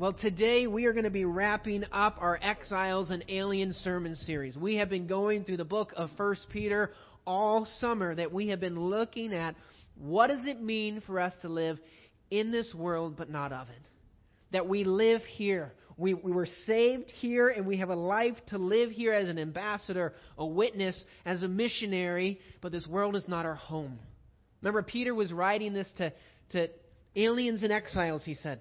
Well, today we are going to be wrapping up our Exiles and Aliens sermon series. We have been going through the book of First Peter all summer that we have been looking at what does it mean for us to live in this world but not of it? That we live here. We, we were saved here and we have a life to live here as an ambassador, a witness, as a missionary, but this world is not our home. Remember, Peter was writing this to, to aliens and exiles, he said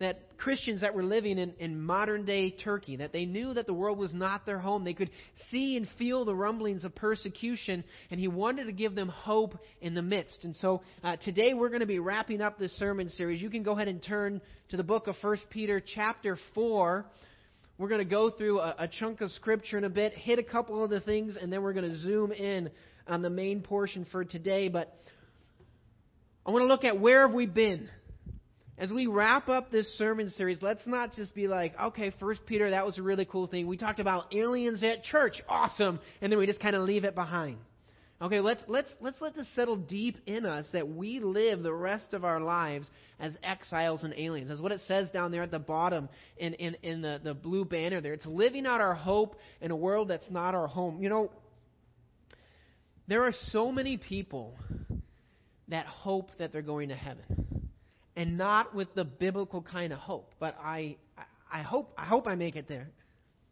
that Christians that were living in, in modern day Turkey, that they knew that the world was not their home. They could see and feel the rumblings of persecution, and he wanted to give them hope in the midst. And so uh, today we're going to be wrapping up this sermon series. You can go ahead and turn to the book of 1 Peter, chapter 4. We're going to go through a, a chunk of scripture in a bit, hit a couple of the things, and then we're going to zoom in on the main portion for today. But I want to look at where have we been? As we wrap up this sermon series, let's not just be like, okay, First Peter, that was a really cool thing. We talked about aliens at church, awesome, and then we just kind of leave it behind. Okay, let's let's let's let this settle deep in us that we live the rest of our lives as exiles and aliens. That's what it says down there at the bottom in, in, in the, the blue banner there. It's living out our hope in a world that's not our home. You know, there are so many people that hope that they're going to heaven and not with the biblical kind of hope. But I, I hope, I hope I make it there.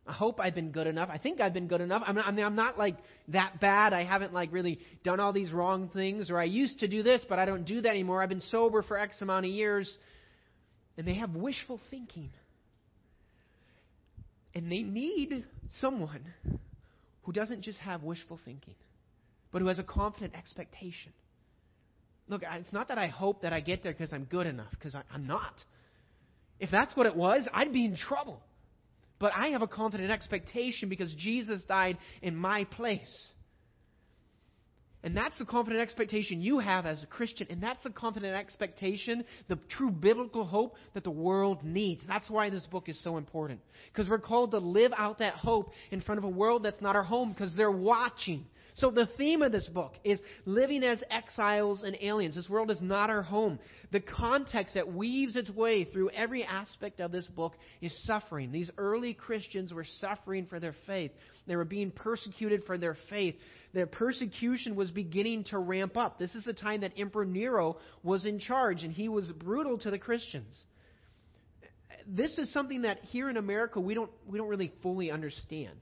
I hope I've been good enough. I think I've been good enough. I'm not, I mean, I'm not like that bad. I haven't like really done all these wrong things, or I used to do this, but I don't do that anymore. I've been sober for X amount of years, and they have wishful thinking, and they need someone who doesn't just have wishful thinking, but who has a confident expectation. Look, it's not that I hope that I get there because I'm good enough, because I'm not. If that's what it was, I'd be in trouble. But I have a confident expectation because Jesus died in my place. And that's the confident expectation you have as a Christian. And that's the confident expectation, the true biblical hope that the world needs. That's why this book is so important. Because we're called to live out that hope in front of a world that's not our home because they're watching. So the theme of this book is living as exiles and aliens. This world is not our home. The context that weaves its way through every aspect of this book is suffering. These early Christians were suffering for their faith. They were being persecuted for their faith. Their persecution was beginning to ramp up. This is the time that Emperor Nero was in charge, and he was brutal to the Christians. This is something that here in America we don't we don't really fully understand.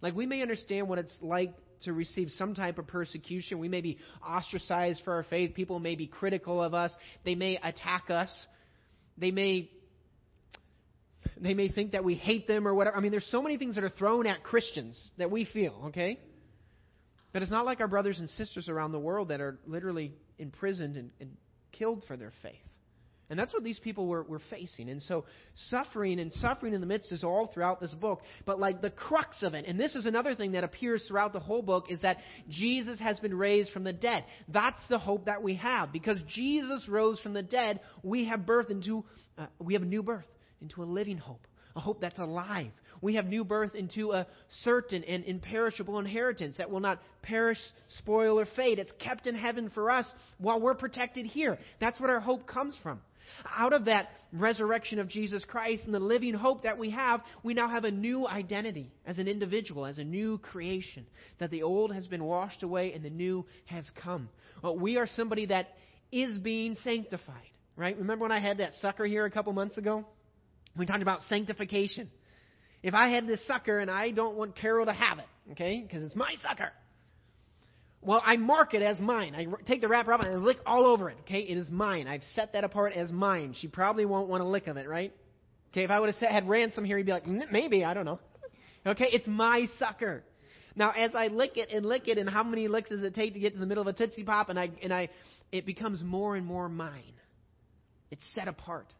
Like we may understand what it's like to receive some type of persecution. We may be ostracized for our faith. People may be critical of us. They may attack us. They may they may think that we hate them or whatever. I mean, there's so many things that are thrown at Christians that we feel, okay? But it's not like our brothers and sisters around the world that are literally imprisoned and, and killed for their faith. And that's what these people were, were facing. And so suffering and suffering in the midst is all throughout this book. But like the crux of it, and this is another thing that appears throughout the whole book, is that Jesus has been raised from the dead. That's the hope that we have. Because Jesus rose from the dead, we have birth into, uh, we have a new birth into a living hope. A hope that's alive. We have new birth into a certain and imperishable inheritance that will not perish, spoil, or fade. It's kept in heaven for us while we're protected here. That's what our hope comes from. Out of that resurrection of Jesus Christ and the living hope that we have, we now have a new identity as an individual, as a new creation. That the old has been washed away and the new has come. Well, we are somebody that is being sanctified, right? Remember when I had that sucker here a couple months ago? We talked about sanctification. If I had this sucker and I don't want Carol to have it, okay, because it's my sucker, well, I mark it as mine. I take the wrapper off and I lick all over it. Okay, it is mine. I've set that apart as mine. She probably won't want a lick of it, right? Okay, if I would have had ransom here, he'd be like, maybe, I don't know. Okay, it's my sucker. Now, as I lick it and lick it, and how many licks does it take to get to the middle of a Tootsie Pop? And I, and I, it becomes more and more mine. It's set apart.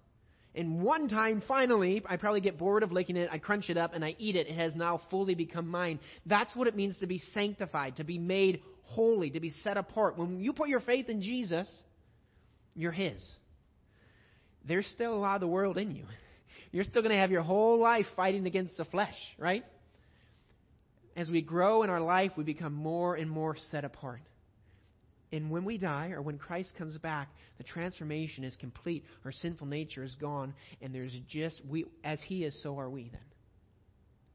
And one time, finally, I probably get bored of licking it, I crunch it up, and I eat it. It has now fully become mine. That's what it means to be sanctified, to be made holy, to be set apart. When you put your faith in Jesus, you're His. There's still a lot of the world in you. You're still going to have your whole life fighting against the flesh, right? As we grow in our life, we become more and more set apart. And when we die, or when Christ comes back, the transformation is complete. Our sinful nature is gone, and there's just we as He is, so are we then.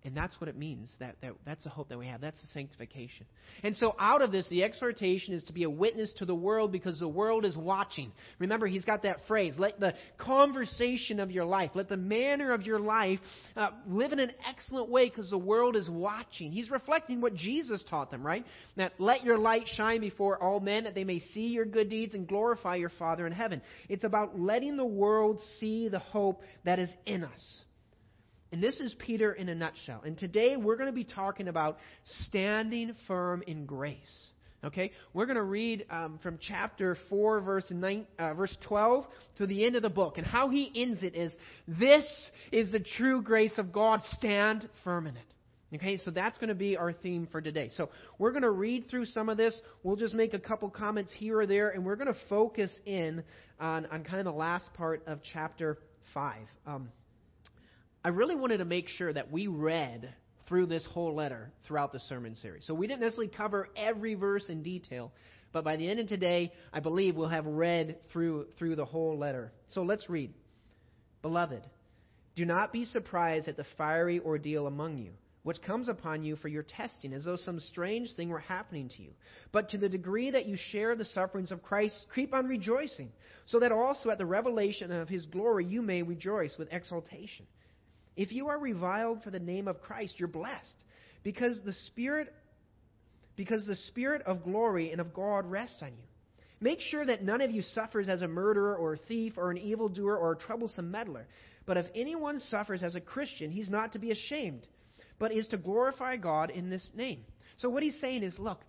And that's what it means. That, that that's the hope that we have. That's the sanctification. And so out of this, the exhortation is to be a witness to the world because the world is watching. Remember, he's got that phrase: "Let the conversation of your life, let the manner of your life uh, live in an excellent way because the world is watching." He's reflecting what Jesus taught them, right? That let your light shine before all men, that they may see your good deeds and glorify your Father in heaven. It's about letting the world see the hope that is in us. And this is Peter in a nutshell. And today we're going to be talking about standing firm in grace. Okay? We're going to read um, from chapter 4, verse, 9, uh, verse 12 to the end of the book. And how he ends it is this is the true grace of God. Stand firm in it. Okay, so that's going to be our theme for today. So we're going to read through some of this. We'll just make a couple comments here or there, and we're going to focus in on, on kind of the last part of chapter 5. Um, I really wanted to make sure that we read through this whole letter throughout the sermon series. So we didn't necessarily cover every verse in detail, but by the end of today, I believe we'll have read through through the whole letter. So let's read. Beloved, do not be surprised at the fiery ordeal among you, which comes upon you for your testing, as though some strange thing were happening to you. But to the degree that you share the sufferings of Christ, keep on rejoicing, so that also at the revelation of his glory you may rejoice with exultation. If you are reviled for the name of Christ, you're blessed, because the Spirit because the Spirit of glory and of God rests on you. Make sure that none of you suffers as a murderer or a thief or an evildoer or a troublesome meddler. But if anyone suffers as a Christian, he's not to be ashamed, but is to glorify God in this name. So what he's saying is, look,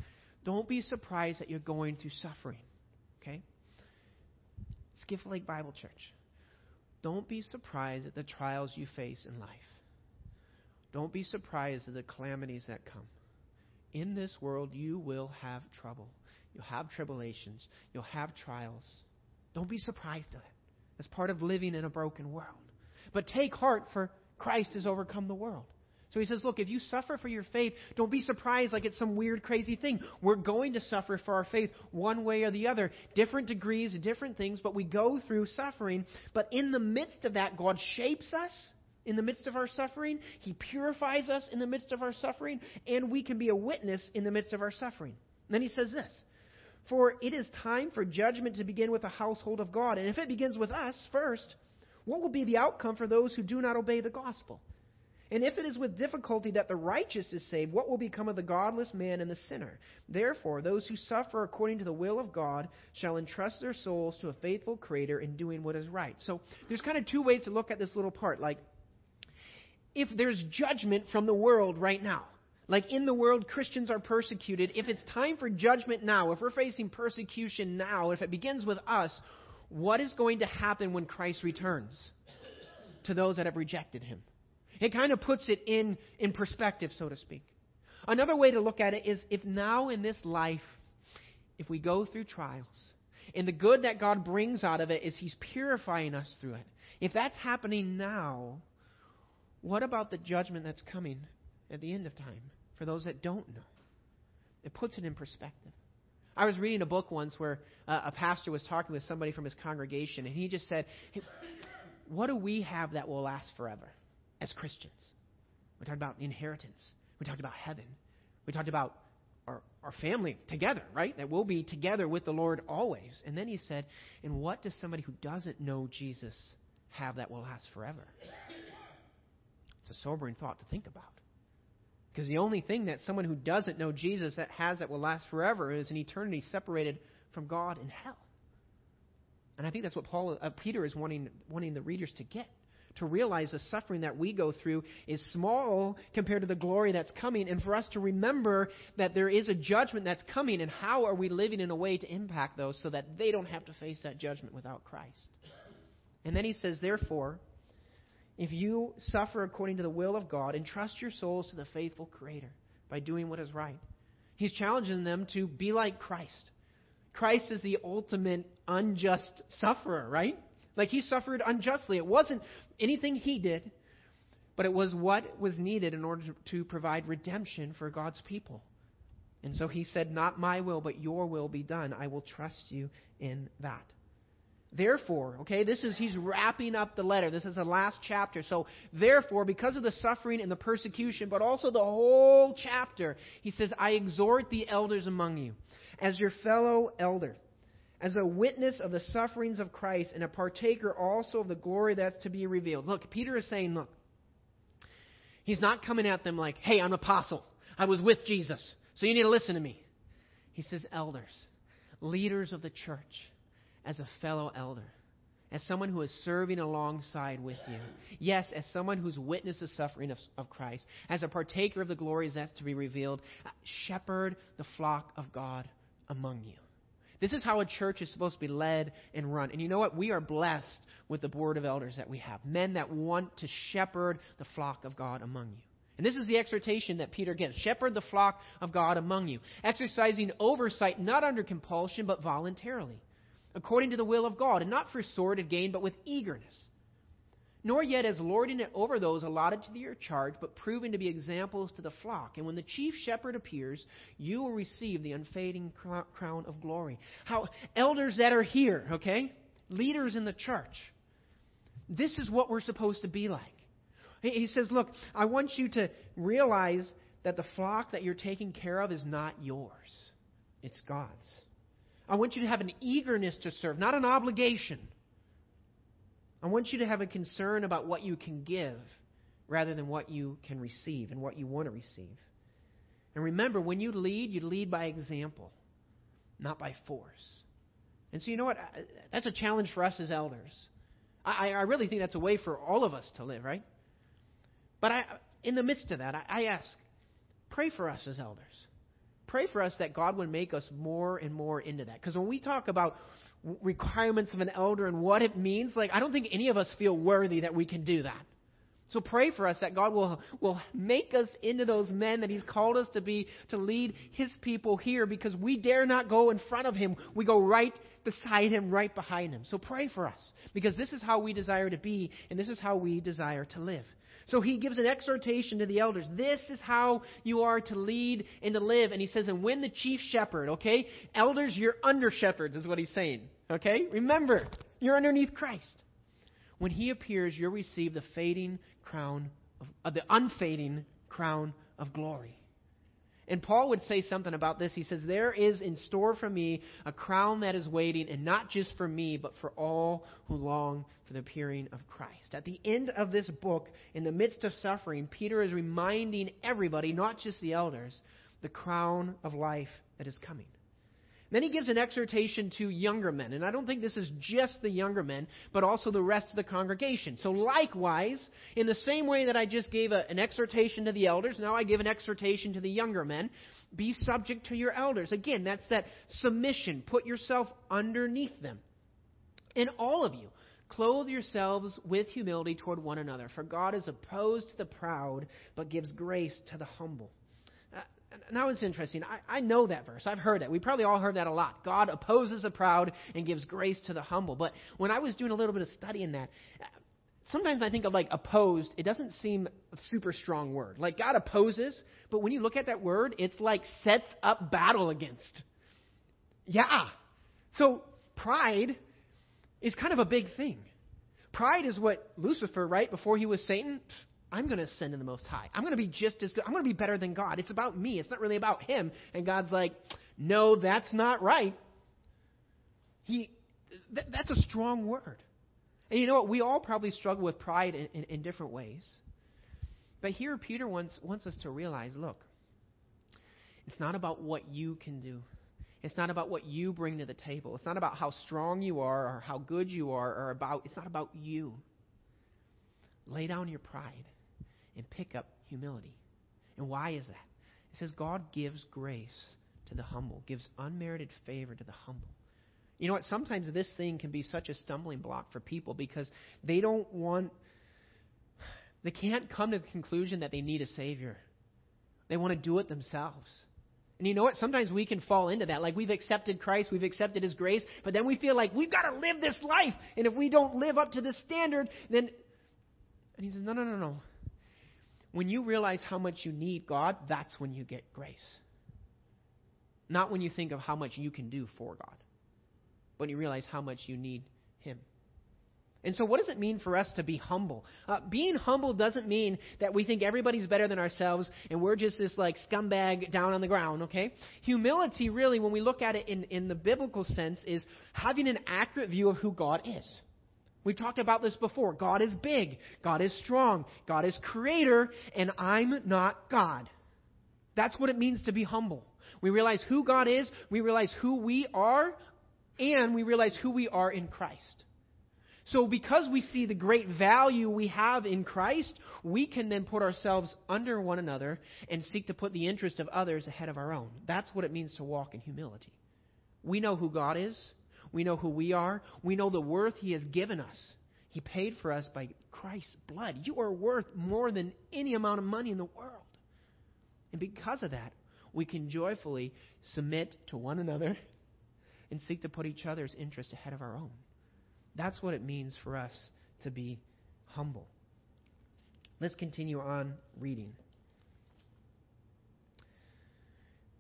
don't be surprised that you're going through suffering. Okay? Skiff Lake Bible Church. Don't be surprised at the trials you face in life. Don't be surprised at the calamities that come. In this world, you will have trouble. You'll have tribulations. You'll have trials. Don't be surprised at it. It's part of living in a broken world. But take heart, for Christ has overcome the world. So he says, look, if you suffer for your faith, don't be surprised like it's some weird, crazy thing. We're going to suffer for our faith one way or the other. Different degrees, different things, but we go through suffering. But in the midst of that, God shapes us in the midst of our suffering. He purifies us in the midst of our suffering. And we can be a witness in the midst of our suffering. And then he says this. For it is time for judgment to begin with the household of God. And if it begins with us first, what will be the outcome for those who do not obey the gospel? And if it is with difficulty that the righteous is saved, what will become of the godless man and the sinner? Therefore, those who suffer according to the will of God shall entrust their souls to a faithful Creator in doing what is right. So there's kind of two ways to look at this little part. Like, if there's judgment from the world right now, like in the world, Christians are persecuted. If it's time for judgment now, if we're facing persecution now, if it begins with us, what is going to happen when Christ returns to those that have rejected him? It kind of puts it in, in perspective, so to speak. Another way to look at it is if now in this life, if we go through trials, and the good that God brings out of it is He's purifying us through it. If that's happening now, what about the judgment that's coming at the end of time for those that don't know? It puts it in perspective. I was reading a book once where uh, a pastor was talking with somebody from his congregation, and he just said, hey, What do we have that will last forever? As Christians. We talked about inheritance. We talked about heaven. We talked about our, our family together, right? That we'll be together with the Lord always. And then he said, And what does somebody who doesn't know Jesus have that will last forever? It's a sobering thought to think about. Because the only thing that someone who doesn't know Jesus that has that will last forever is an eternity separated from God in hell. And I think that's what Paul, uh, Peter is wanting, wanting the readers to get to realize the suffering that we go through is small compared to the glory that's coming, and for us to remember that there is a judgment that's coming, and how are we living in a way to impact those so that they don't have to face that judgment without Christ. And then he says, Therefore, if you suffer according to the will of God, entrust your souls to the faithful Creator by doing what is right. He's challenging them to be like Christ. Christ is the ultimate unjust sufferer, right? Like he suffered unjustly. It wasn't anything he did, but it was what was needed in order to provide redemption for God's people. And so he said, Not my will, but your will be done. I will trust you in that. Therefore, okay, this is, he's wrapping up the letter. This is the last chapter. So, therefore, because of the suffering and the persecution, but also the whole chapter, he says, I exhort the elders among you, as your fellow elder, as a witness of the sufferings of Christ, and a partaker also of the glory that's to be revealed. Look, Peter is saying, look, he's not coming at them like, hey, I'm an apostle. I was with Jesus, so you need to listen to me. He says, elders, leaders of the church as a fellow elder, as someone who is serving alongside with you. Yes, as someone who's witnessed the suffering of, of Christ, as a partaker of the glories that's to be revealed. Uh, shepherd the flock of God among you. This is how a church is supposed to be led and run. And you know what? We are blessed with the board of elders that we have men that want to shepherd the flock of God among you. And this is the exhortation that Peter gives Shepherd the flock of God among you, exercising oversight not under compulsion, but voluntarily according to the will of God, and not for sordid gain, but with eagerness. Nor yet as lording it over those allotted to your charge, but proving to be examples to the flock. And when the chief shepherd appears, you will receive the unfading crown of glory. How elders that are here, okay? Leaders in the church. This is what we're supposed to be like. He says, Look, I want you to realize that the flock that you're taking care of is not yours, it's God's. I want you to have an eagerness to serve, not an obligation. I want you to have a concern about what you can give rather than what you can receive and what you want to receive. And remember, when you lead, you lead by example, not by force. And so, you know what? That's a challenge for us as elders. I, I really think that's a way for all of us to live, right? But I, in the midst of that, I, I ask, pray for us as elders pray for us that God would make us more and more into that. Because when we talk about requirements of an elder and what it means, like I don't think any of us feel worthy that we can do that. So pray for us that God will, will make us into those men that He's called us to be to lead His people here because we dare not go in front of Him. We go right beside Him, right behind Him. So pray for us because this is how we desire to be and this is how we desire to live. So he gives an exhortation to the elders. This is how you are to lead and to live. And he says, and when the chief shepherd, okay? Elders, you're under shepherds, is what he's saying. Okay? Remember, you're underneath Christ. When he appears, you'll receive the fading crown of, uh, the unfading crown of glory. And Paul would say something about this. He says, There is in store for me a crown that is waiting, and not just for me, but for all who long for the appearing of Christ. At the end of this book, in the midst of suffering, Peter is reminding everybody, not just the elders, the crown of life that is coming. Then he gives an exhortation to younger men. And I don't think this is just the younger men, but also the rest of the congregation. So, likewise, in the same way that I just gave a, an exhortation to the elders, now I give an exhortation to the younger men. Be subject to your elders. Again, that's that submission. Put yourself underneath them. And all of you, clothe yourselves with humility toward one another. For God is opposed to the proud, but gives grace to the humble now it's interesting. I, I know that verse. I've heard that. We probably all heard that a lot. God opposes the proud and gives grace to the humble. But when I was doing a little bit of study in that, sometimes I think of like opposed. It doesn't seem a super strong word. Like God opposes, but when you look at that word, it's like sets up battle against. Yeah. So pride is kind of a big thing. Pride is what Lucifer, right, before he was Satan, I'm going to ascend in the Most High. I'm going to be just as good. I'm going to be better than God. It's about me. It's not really about Him. And God's like, no, that's not right. He, th- that's a strong word. And you know what? We all probably struggle with pride in, in, in different ways. But here, Peter wants, wants us to realize look, it's not about what you can do. It's not about what you bring to the table. It's not about how strong you are or how good you are or about, it's not about you. Lay down your pride and pick up humility. And why is that? It says God gives grace to the humble, gives unmerited favor to the humble. You know what? Sometimes this thing can be such a stumbling block for people because they don't want, they can't come to the conclusion that they need a Savior. They want to do it themselves. And you know what? Sometimes we can fall into that. Like we've accepted Christ, we've accepted His grace, but then we feel like we've got to live this life. And if we don't live up to this standard, then. And He says, no, no, no, no. When you realize how much you need God, that's when you get grace. Not when you think of how much you can do for God, but when you realize how much you need Him. And so, what does it mean for us to be humble? Uh, being humble doesn't mean that we think everybody's better than ourselves and we're just this like scumbag down on the ground, okay? Humility, really, when we look at it in, in the biblical sense, is having an accurate view of who God is. We've talked about this before. God is big, God is strong, God is creator, and I'm not God. That's what it means to be humble. We realize who God is, we realize who we are, and we realize who we are in Christ. So, because we see the great value we have in Christ, we can then put ourselves under one another and seek to put the interest of others ahead of our own. That's what it means to walk in humility. We know who God is, we know who we are, we know the worth He has given us. He paid for us by Christ's blood. You are worth more than any amount of money in the world. And because of that, we can joyfully submit to one another and seek to put each other's interest ahead of our own. That's what it means for us to be humble. Let's continue on reading.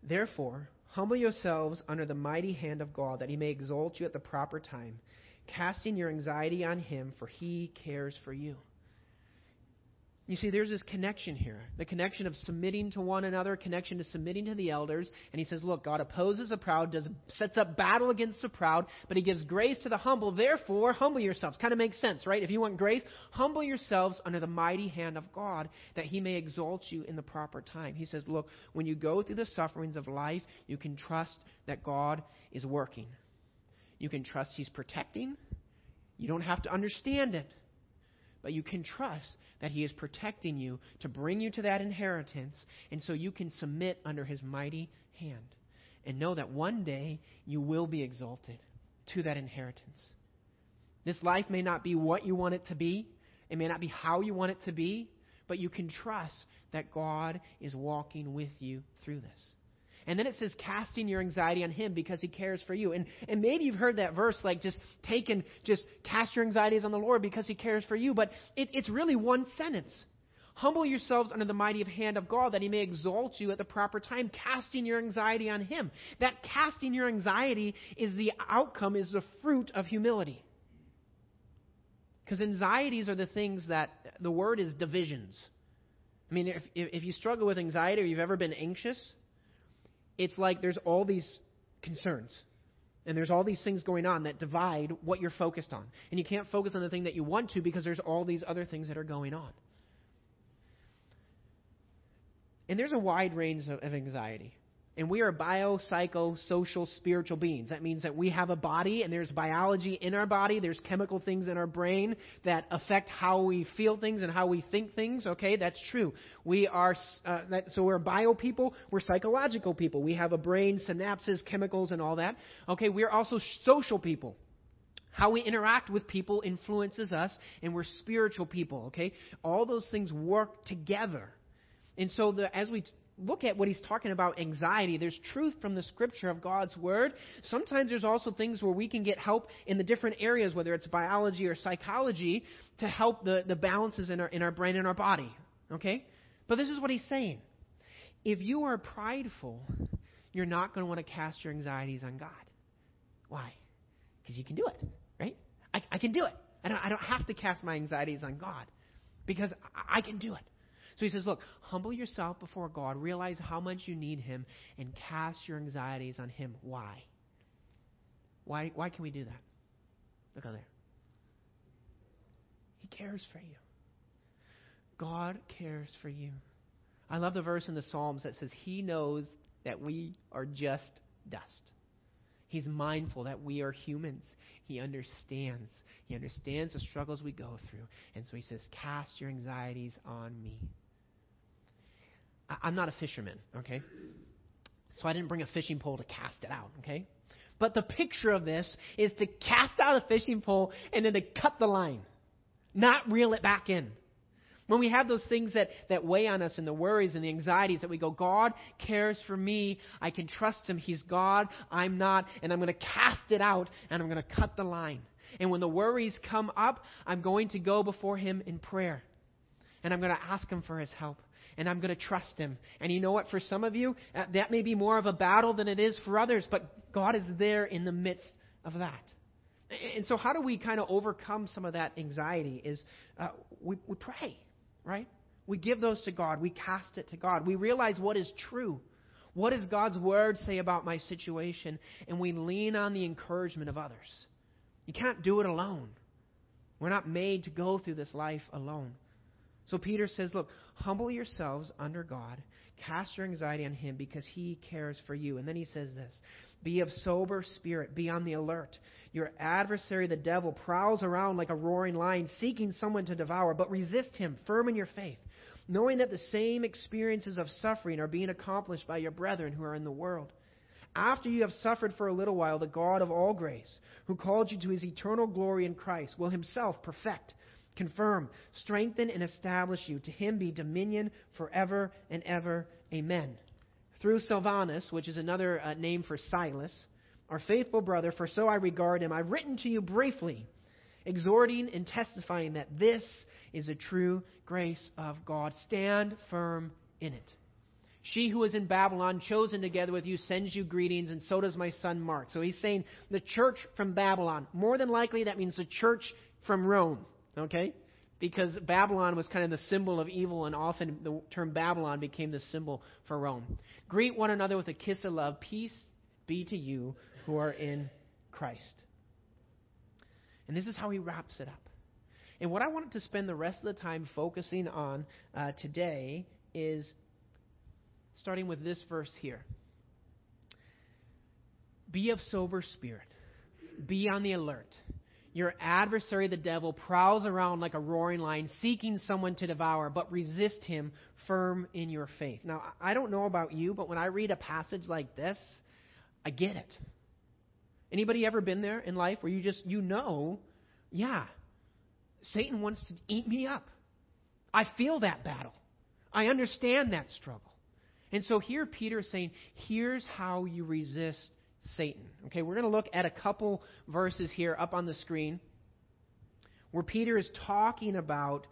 Therefore, humble yourselves under the mighty hand of God, that he may exalt you at the proper time, casting your anxiety on him, for he cares for you. You see, there's this connection here the connection of submitting to one another, connection to submitting to the elders. And he says, Look, God opposes the proud, does, sets up battle against the proud, but he gives grace to the humble. Therefore, humble yourselves. Kind of makes sense, right? If you want grace, humble yourselves under the mighty hand of God, that he may exalt you in the proper time. He says, Look, when you go through the sufferings of life, you can trust that God is working. You can trust he's protecting. You don't have to understand it but you can trust that He is protecting you to bring you to that inheritance, and so you can submit under His mighty hand. And know that one day you will be exalted to that inheritance. This life may not be what you want it to be, it may not be how you want it to be, but you can trust that God is walking with you through this. And then it says, casting your anxiety on him because he cares for you. And, and maybe you've heard that verse like just taken, just cast your anxieties on the Lord because he cares for you. But it, it's really one sentence. Humble yourselves under the mighty hand of God that he may exalt you at the proper time, casting your anxiety on him. That casting your anxiety is the outcome, is the fruit of humility. Because anxieties are the things that the word is divisions. I mean, if, if you struggle with anxiety or you've ever been anxious, it's like there's all these concerns. And there's all these things going on that divide what you're focused on. And you can't focus on the thing that you want to because there's all these other things that are going on. And there's a wide range of, of anxiety. And we are bio, psycho, social, spiritual beings. That means that we have a body and there's biology in our body. There's chemical things in our brain that affect how we feel things and how we think things. Okay, that's true. We are, uh, that, so we're bio people. We're psychological people. We have a brain, synapses, chemicals, and all that. Okay, we're also social people. How we interact with people influences us, and we're spiritual people, okay? All those things work together. And so, the, as we look at what he's talking about anxiety, there's truth from the scripture of God's word. Sometimes there's also things where we can get help in the different areas, whether it's biology or psychology, to help the, the balances in our, in our brain and our body. Okay? But this is what he's saying. If you are prideful, you're not going to want to cast your anxieties on God. Why? Because you can do it, right? I, I can do it. I don't, I don't have to cast my anxieties on God because I, I can do it. So he says, Look, humble yourself before God, realize how much you need Him, and cast your anxieties on Him. Why? Why, why can we do that? Look out there. He cares for you. God cares for you. I love the verse in the Psalms that says, He knows that we are just dust. He's mindful that we are humans. He understands. He understands the struggles we go through. And so he says, Cast your anxieties on me. I'm not a fisherman, okay? So I didn't bring a fishing pole to cast it out, okay? But the picture of this is to cast out a fishing pole and then to cut the line, not reel it back in. When we have those things that, that weigh on us and the worries and the anxieties that we go, God cares for me. I can trust Him. He's God. I'm not. And I'm going to cast it out and I'm going to cut the line. And when the worries come up, I'm going to go before Him in prayer. and I'm going to ask Him for His help. And I'm going to trust Him. And you know what? For some of you, uh, that may be more of a battle than it is for others, but God is there in the midst of that. And so, how do we kind of overcome some of that anxiety? Is uh, we, we pray, right? We give those to God. We cast it to God. We realize what is true. What does God's word say about my situation? And we lean on the encouragement of others. You can't do it alone. We're not made to go through this life alone. So Peter says, Look, humble yourselves under God, cast your anxiety on Him because He cares for you. And then he says this Be of sober spirit, be on the alert. Your adversary, the devil, prowls around like a roaring lion, seeking someone to devour, but resist him, firm in your faith, knowing that the same experiences of suffering are being accomplished by your brethren who are in the world. After you have suffered for a little while, the God of all grace, who called you to his eternal glory in Christ, will himself perfect, confirm, strengthen, and establish you. To him be dominion forever and ever. Amen. Through Silvanus, which is another uh, name for Silas, our faithful brother, for so I regard him, I've written to you briefly, exhorting and testifying that this is a true grace of God. Stand firm in it. She who is in Babylon, chosen together with you, sends you greetings, and so does my son Mark. So he's saying the church from Babylon. More than likely, that means the church from Rome. Okay? Because Babylon was kind of the symbol of evil, and often the term Babylon became the symbol for Rome. Greet one another with a kiss of love. Peace be to you who are in Christ. And this is how he wraps it up. And what I wanted to spend the rest of the time focusing on uh, today is starting with this verse here. Be of sober spirit. Be on the alert. Your adversary, the devil, prowls around like a roaring lion, seeking someone to devour, but resist him firm in your faith. Now, I don't know about you, but when I read a passage like this, I get it. Anybody ever been there in life where you just, you know, yeah, Satan wants to eat me up. I feel that battle. I understand that struggle. And so here Peter is saying, here's how you resist Satan. Okay, we're going to look at a couple verses here up on the screen where Peter is talking about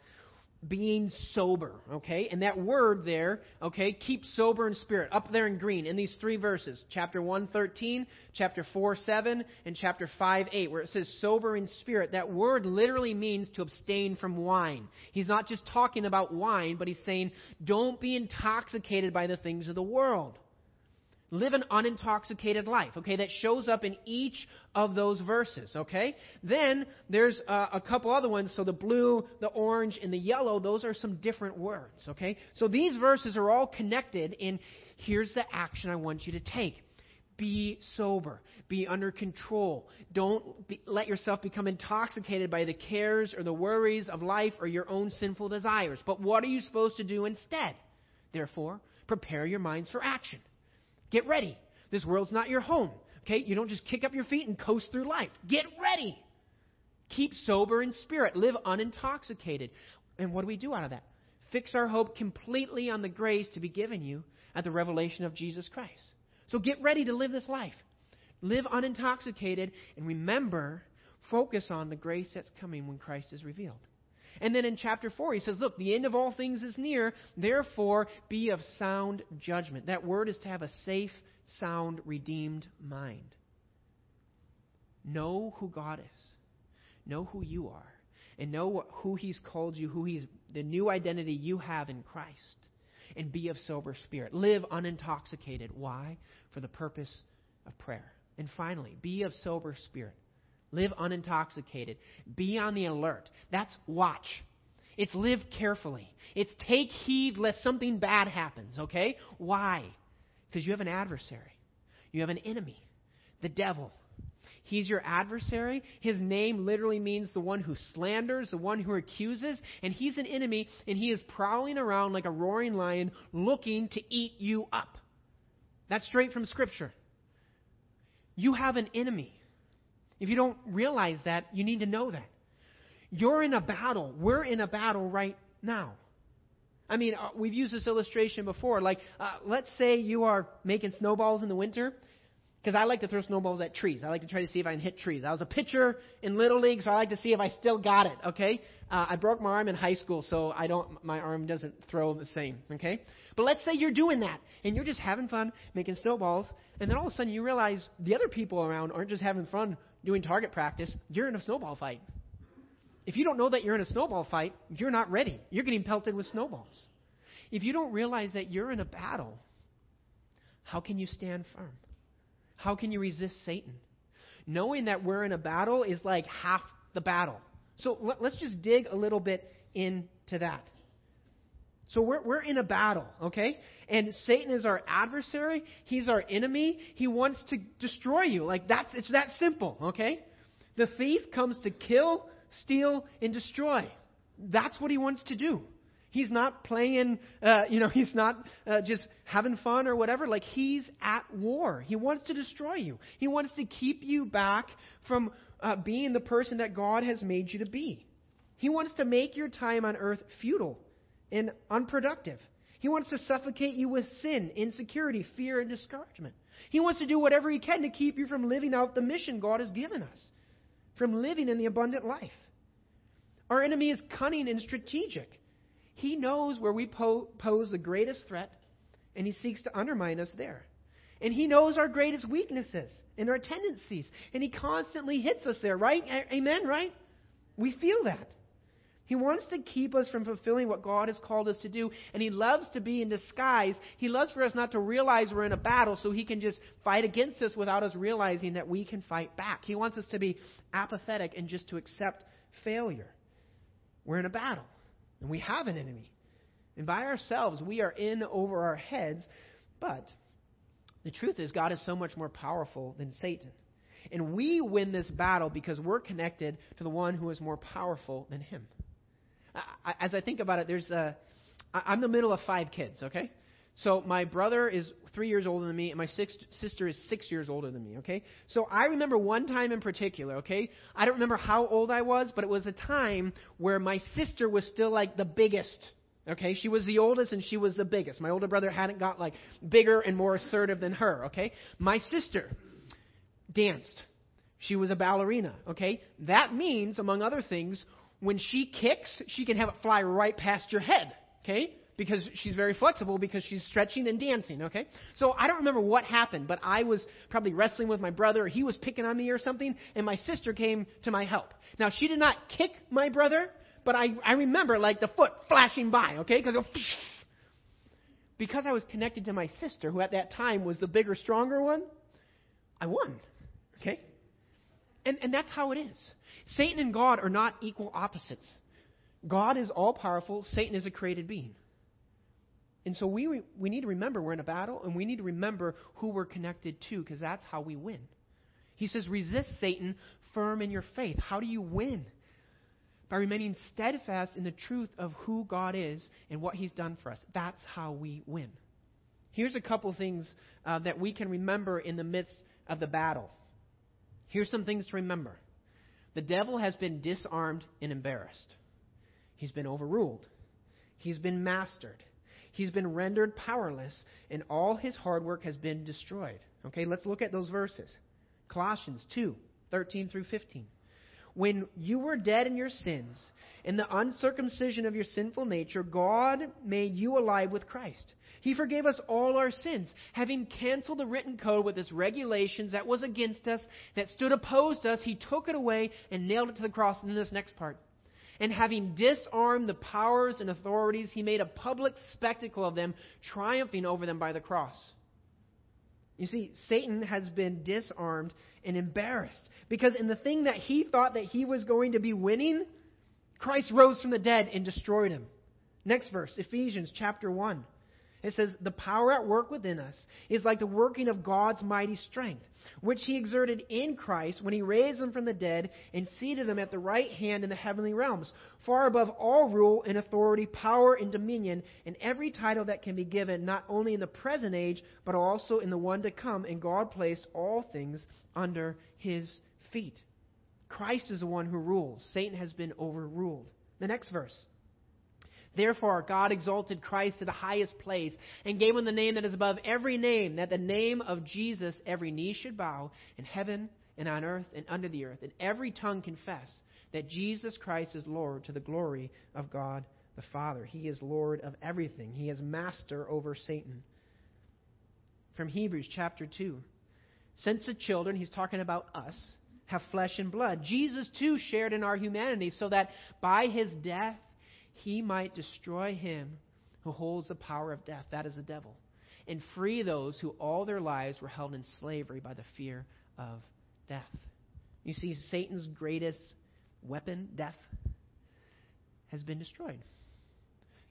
being sober, okay? And that word there, okay, keep sober in spirit, up there in green in these three verses, chapter 1, 13, chapter 4, 7, and chapter 5, 8, where it says sober in spirit. That word literally means to abstain from wine. He's not just talking about wine, but he's saying don't be intoxicated by the things of the world. Live an unintoxicated life, okay? That shows up in each of those verses, okay? Then there's uh, a couple other ones. So the blue, the orange, and the yellow, those are some different words, okay? So these verses are all connected in here's the action I want you to take. Be sober. Be under control. Don't be, let yourself become intoxicated by the cares or the worries of life or your own sinful desires. But what are you supposed to do instead? Therefore, prepare your minds for action. Get ready. This world's not your home. Okay? You don't just kick up your feet and coast through life. Get ready. Keep sober in spirit. Live unintoxicated. And what do we do out of that? Fix our hope completely on the grace to be given you at the revelation of Jesus Christ. So get ready to live this life. Live unintoxicated and remember, focus on the grace that's coming when Christ is revealed. And then in chapter 4, he says, Look, the end of all things is near, therefore be of sound judgment. That word is to have a safe, sound, redeemed mind. Know who God is, know who you are, and know who He's called you, who He's the new identity you have in Christ. And be of sober spirit. Live unintoxicated. Why? For the purpose of prayer. And finally, be of sober spirit. Live unintoxicated. Be on the alert. That's watch. It's live carefully. It's take heed lest something bad happens, okay? Why? Because you have an adversary. You have an enemy, the devil. He's your adversary. His name literally means the one who slanders, the one who accuses, and he's an enemy, and he is prowling around like a roaring lion looking to eat you up. That's straight from Scripture. You have an enemy. If you don't realize that, you need to know that. You're in a battle. We're in a battle right now. I mean, uh, we've used this illustration before. Like, uh, let's say you are making snowballs in the winter, because I like to throw snowballs at trees. I like to try to see if I can hit trees. I was a pitcher in little league, so I like to see if I still got it. Okay, uh, I broke my arm in high school, so I don't. My arm doesn't throw the same. Okay, but let's say you're doing that and you're just having fun making snowballs, and then all of a sudden you realize the other people around aren't just having fun doing target practice. You're in a snowball fight. If you don't know that you're in a snowball fight, you're not ready. You're getting pelted with snowballs. If you don't realize that you're in a battle, how can you stand firm? How can you resist Satan? Knowing that we're in a battle is like half the battle. So let's just dig a little bit into that. So we're, we're in a battle, okay? And Satan is our adversary. He's our enemy. He wants to destroy you. Like that's, it's that simple, okay? The thief comes to kill, steal, and destroy. That's what he wants to do. He's not playing, uh, you know, he's not uh, just having fun or whatever. Like, he's at war. He wants to destroy you. He wants to keep you back from uh, being the person that God has made you to be. He wants to make your time on earth futile and unproductive. He wants to suffocate you with sin, insecurity, fear, and discouragement. He wants to do whatever he can to keep you from living out the mission God has given us, from living in the abundant life. Our enemy is cunning and strategic. He knows where we po- pose the greatest threat, and he seeks to undermine us there. And he knows our greatest weaknesses and our tendencies, and he constantly hits us there, right? Amen, right? We feel that. He wants to keep us from fulfilling what God has called us to do, and He loves to be in disguise. He loves for us not to realize we're in a battle so He can just fight against us without us realizing that we can fight back. He wants us to be apathetic and just to accept failure. We're in a battle. And we have an enemy. And by ourselves, we are in over our heads. But the truth is, God is so much more powerful than Satan. And we win this battle because we're connected to the one who is more powerful than him. As I think about it, there's a, I'm the middle of five kids, okay? So my brother is three years older than me, and my six, sister is six years older than me, okay? So I remember one time in particular, okay? I don't remember how old I was, but it was a time where my sister was still like the biggest, okay? She was the oldest and she was the biggest. My older brother hadn't got like bigger and more assertive than her, okay? My sister danced. She was a ballerina, okay? That means, among other things, when she kicks, she can have it fly right past your head, okay? because she's very flexible because she's stretching and dancing, okay? So I don't remember what happened, but I was probably wrestling with my brother, or he was picking on me or something, and my sister came to my help. Now, she did not kick my brother, but I, I remember like the foot flashing by, okay? Because because I was connected to my sister, who at that time was the bigger, stronger one, I won, okay? And, and that's how it is. Satan and God are not equal opposites. God is all powerful, Satan is a created being. And so we, we need to remember we're in a battle, and we need to remember who we're connected to, because that's how we win. He says, resist Satan firm in your faith. How do you win? By remaining steadfast in the truth of who God is and what He's done for us. That's how we win. Here's a couple things uh, that we can remember in the midst of the battle. Here's some things to remember the devil has been disarmed and embarrassed, he's been overruled, he's been mastered. He's been rendered powerless, and all his hard work has been destroyed. Okay, let's look at those verses. Colossians 2 13 through 15. When you were dead in your sins, in the uncircumcision of your sinful nature, God made you alive with Christ. He forgave us all our sins, having canceled the written code with its regulations that was against us, that stood opposed to us. He took it away and nailed it to the cross. And this next part. And having disarmed the powers and authorities, he made a public spectacle of them, triumphing over them by the cross. You see, Satan has been disarmed and embarrassed because in the thing that he thought that he was going to be winning, Christ rose from the dead and destroyed him. Next verse, Ephesians chapter 1. It says, The power at work within us is like the working of God's mighty strength, which He exerted in Christ when He raised Him from the dead and seated Him at the right hand in the heavenly realms, far above all rule and authority, power and dominion, and every title that can be given, not only in the present age, but also in the one to come. And God placed all things under His feet. Christ is the one who rules. Satan has been overruled. The next verse. Therefore, God exalted Christ to the highest place and gave him the name that is above every name, that the name of Jesus every knee should bow in heaven and on earth and under the earth, and every tongue confess that Jesus Christ is Lord to the glory of God the Father. He is Lord of everything, He is master over Satan. From Hebrews chapter 2. Since the children, he's talking about us, have flesh and blood, Jesus too shared in our humanity so that by his death he might destroy him who holds the power of death, that is the devil, and free those who all their lives were held in slavery by the fear of death. You see, Satan's greatest weapon, death, has been destroyed.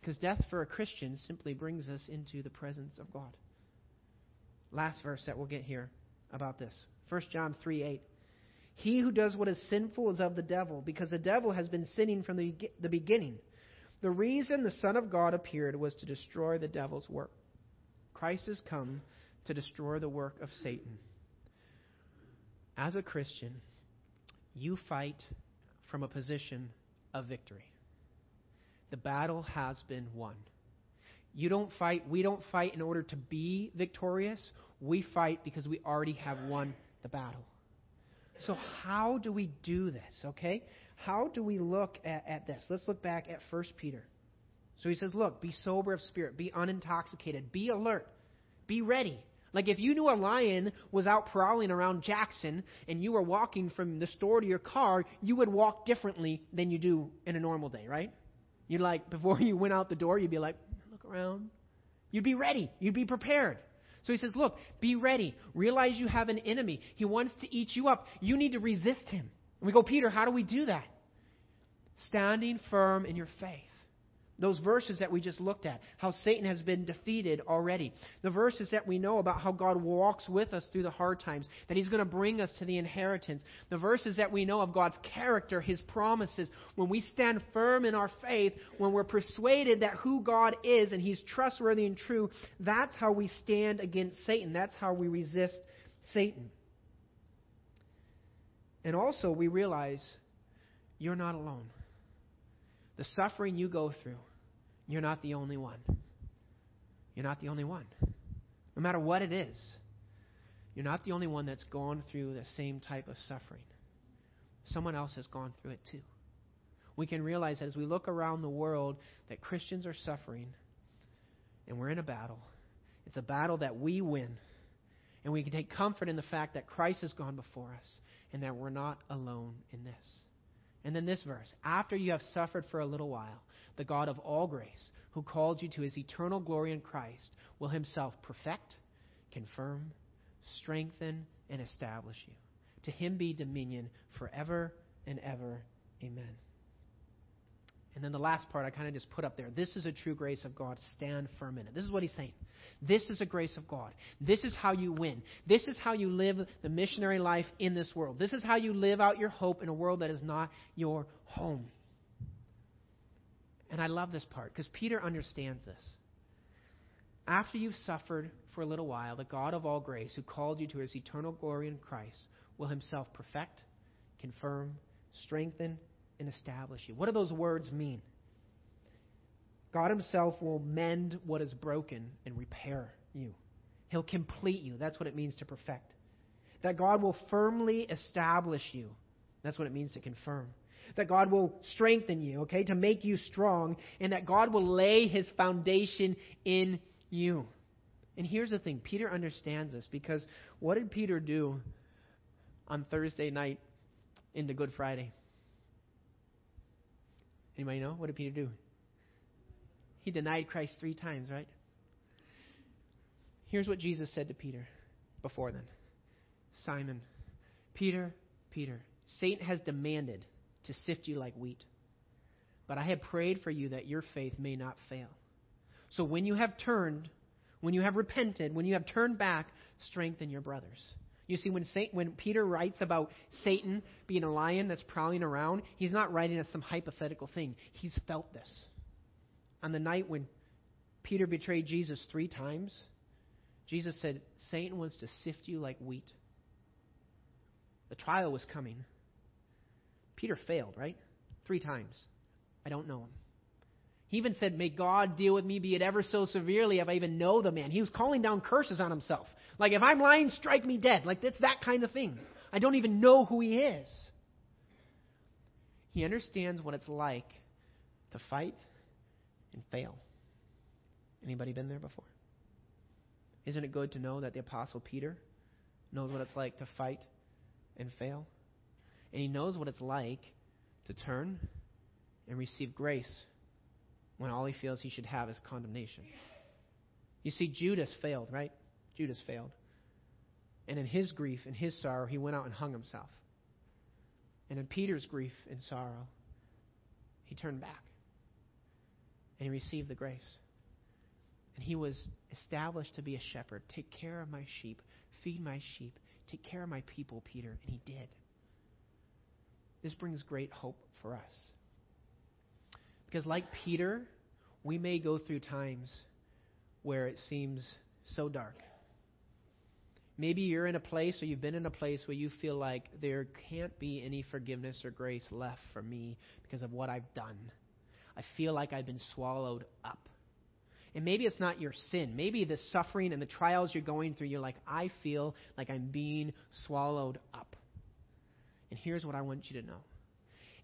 Because death for a Christian simply brings us into the presence of God. Last verse that we'll get here about this 1 John 3 8. He who does what is sinful is of the devil, because the devil has been sinning from the, the beginning. The reason the Son of God appeared was to destroy the devil's work. Christ has come to destroy the work of Satan. As a Christian, you fight from a position of victory. The battle has been won. You don't fight, we don't fight in order to be victorious. We fight because we already have won the battle. So, how do we do this, okay? How do we look at, at this? Let's look back at 1 Peter. So he says, Look, be sober of spirit, be unintoxicated, be alert, be ready. Like if you knew a lion was out prowling around Jackson and you were walking from the store to your car, you would walk differently than you do in a normal day, right? You'd like, before you went out the door, you'd be like, look around. You'd be ready. You'd be prepared. So he says, look, be ready. Realize you have an enemy. He wants to eat you up. You need to resist him. And we go, Peter, how do we do that? Standing firm in your faith. Those verses that we just looked at, how Satan has been defeated already. The verses that we know about how God walks with us through the hard times, that He's going to bring us to the inheritance. The verses that we know of God's character, His promises. When we stand firm in our faith, when we're persuaded that who God is and He's trustworthy and true, that's how we stand against Satan. That's how we resist Satan. And also, we realize you're not alone. The suffering you go through, you're not the only one. You're not the only one. No matter what it is, you're not the only one that's gone through the same type of suffering. Someone else has gone through it too. We can realize as we look around the world that Christians are suffering and we're in a battle. It's a battle that we win. And we can take comfort in the fact that Christ has gone before us and that we're not alone in this. And then this verse After you have suffered for a little while, the God of all grace, who called you to his eternal glory in Christ, will himself perfect, confirm, strengthen, and establish you. To him be dominion forever and ever. Amen. And then the last part I kind of just put up there. This is a true grace of God. Stand firm in it. This is what he's saying. This is a grace of God. This is how you win. This is how you live the missionary life in this world. This is how you live out your hope in a world that is not your home. And I love this part because Peter understands this. After you've suffered for a little while, the God of all grace, who called you to his eternal glory in Christ, will himself perfect, confirm, strengthen, and establish you. What do those words mean? God Himself will mend what is broken and repair you. He'll complete you. That's what it means to perfect. That God will firmly establish you. That's what it means to confirm. That God will strengthen you, okay, to make you strong, and that God will lay His foundation in you. And here's the thing Peter understands this because what did Peter do on Thursday night into Good Friday? Anybody know? What did Peter do? He denied Christ three times, right? Here's what Jesus said to Peter before then Simon, Peter, Peter, Satan has demanded to sift you like wheat. But I have prayed for you that your faith may not fail. So when you have turned, when you have repented, when you have turned back, strengthen your brothers. You see, when, Satan, when Peter writes about Satan being a lion that's prowling around, he's not writing as some hypothetical thing. He's felt this. On the night when Peter betrayed Jesus three times, Jesus said, Satan wants to sift you like wheat. The trial was coming. Peter failed, right? Three times. I don't know him. He even said, May God deal with me, be it ever so severely, if I even know the man. He was calling down curses on himself. Like, if I'm lying, strike me dead. Like, it's that kind of thing. I don't even know who he is. He understands what it's like to fight and fail. Anybody been there before? Isn't it good to know that the Apostle Peter knows what it's like to fight and fail? And he knows what it's like to turn and receive grace when all he feels he should have is condemnation. You see, Judas failed, right? Judas failed. And in his grief and his sorrow, he went out and hung himself. And in Peter's grief and sorrow, he turned back and he received the grace. And he was established to be a shepherd. Take care of my sheep, feed my sheep, take care of my people, Peter. And he did. This brings great hope for us. Because, like Peter, we may go through times where it seems so dark. Maybe you're in a place or you've been in a place where you feel like there can't be any forgiveness or grace left for me because of what I've done. I feel like I've been swallowed up. And maybe it's not your sin. Maybe the suffering and the trials you're going through, you're like, I feel like I'm being swallowed up. And here's what I want you to know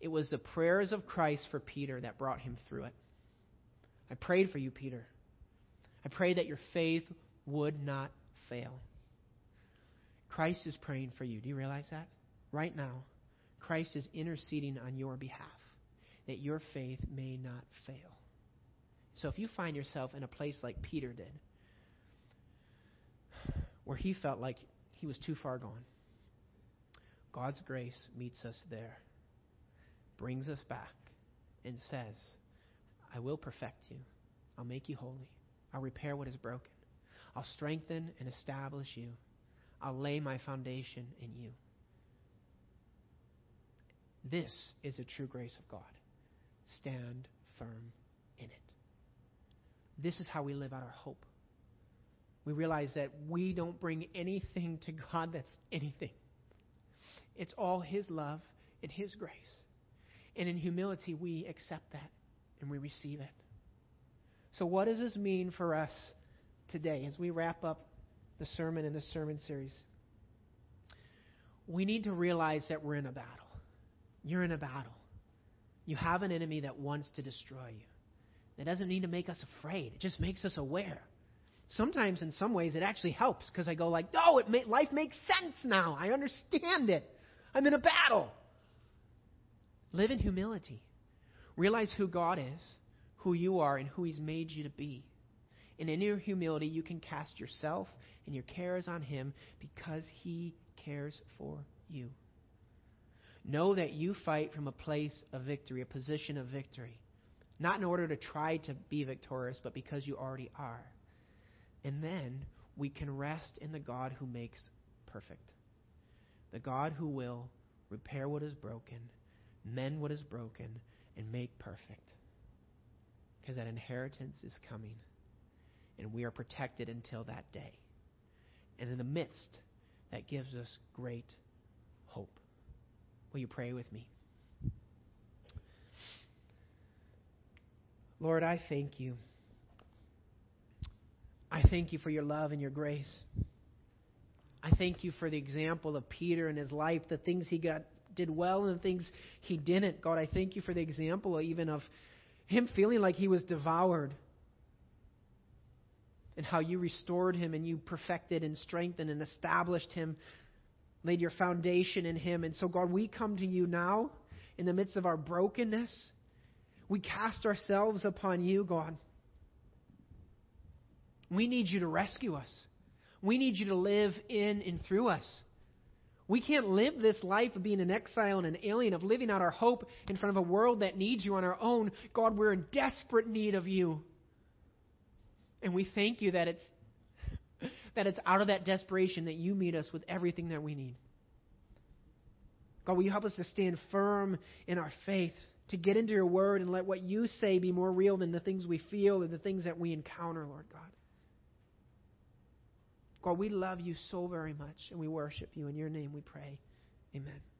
it was the prayers of Christ for Peter that brought him through it. I prayed for you, Peter. I prayed that your faith would not fail. Christ is praying for you. Do you realize that? Right now, Christ is interceding on your behalf that your faith may not fail. So if you find yourself in a place like Peter did, where he felt like he was too far gone, God's grace meets us there, brings us back, and says, I will perfect you. I'll make you holy. I'll repair what is broken. I'll strengthen and establish you. I'll lay my foundation in you. This is a true grace of God. Stand firm in it. This is how we live out our hope. We realize that we don't bring anything to God that's anything. It's all His love and His grace. And in humility, we accept that and we receive it. So, what does this mean for us today as we wrap up the sermon in this sermon series? We need to realize that we're in a battle. You're in a battle. You have an enemy that wants to destroy you. It doesn't need to make us afraid. It just makes us aware. Sometimes, in some ways, it actually helps because I go like, "Oh, it may, life makes sense now. I understand it. I'm in a battle." Live in humility. Realize who God is, who you are, and who He's made you to be. And in your humility, you can cast yourself and your cares on Him because He cares for you. Know that you fight from a place of victory, a position of victory. Not in order to try to be victorious, but because you already are. And then we can rest in the God who makes perfect. The God who will repair what is broken, mend what is broken, and make perfect. Because that inheritance is coming. And we are protected until that day. And in the midst, that gives us great hope. Will you pray with me? Lord, I thank you. I thank you for your love and your grace. I thank you for the example of Peter and his life, the things he got did well and the things he didn't. God, I thank you for the example even of him feeling like he was devoured and how you restored him and you perfected and strengthened and established him, laid your foundation in him. And so, God, we come to you now in the midst of our brokenness. We cast ourselves upon you, God. We need you to rescue us. We need you to live in and through us. We can't live this life of being an exile and an alien, of living out our hope in front of a world that needs you on our own. God, we're in desperate need of you. And we thank you that it's that it's out of that desperation that you meet us with everything that we need. God, will you help us to stand firm in our faith, to get into your word and let what you say be more real than the things we feel and the things that we encounter, Lord God. God, we love you so very much and we worship you. In your name we pray. Amen.